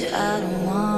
You.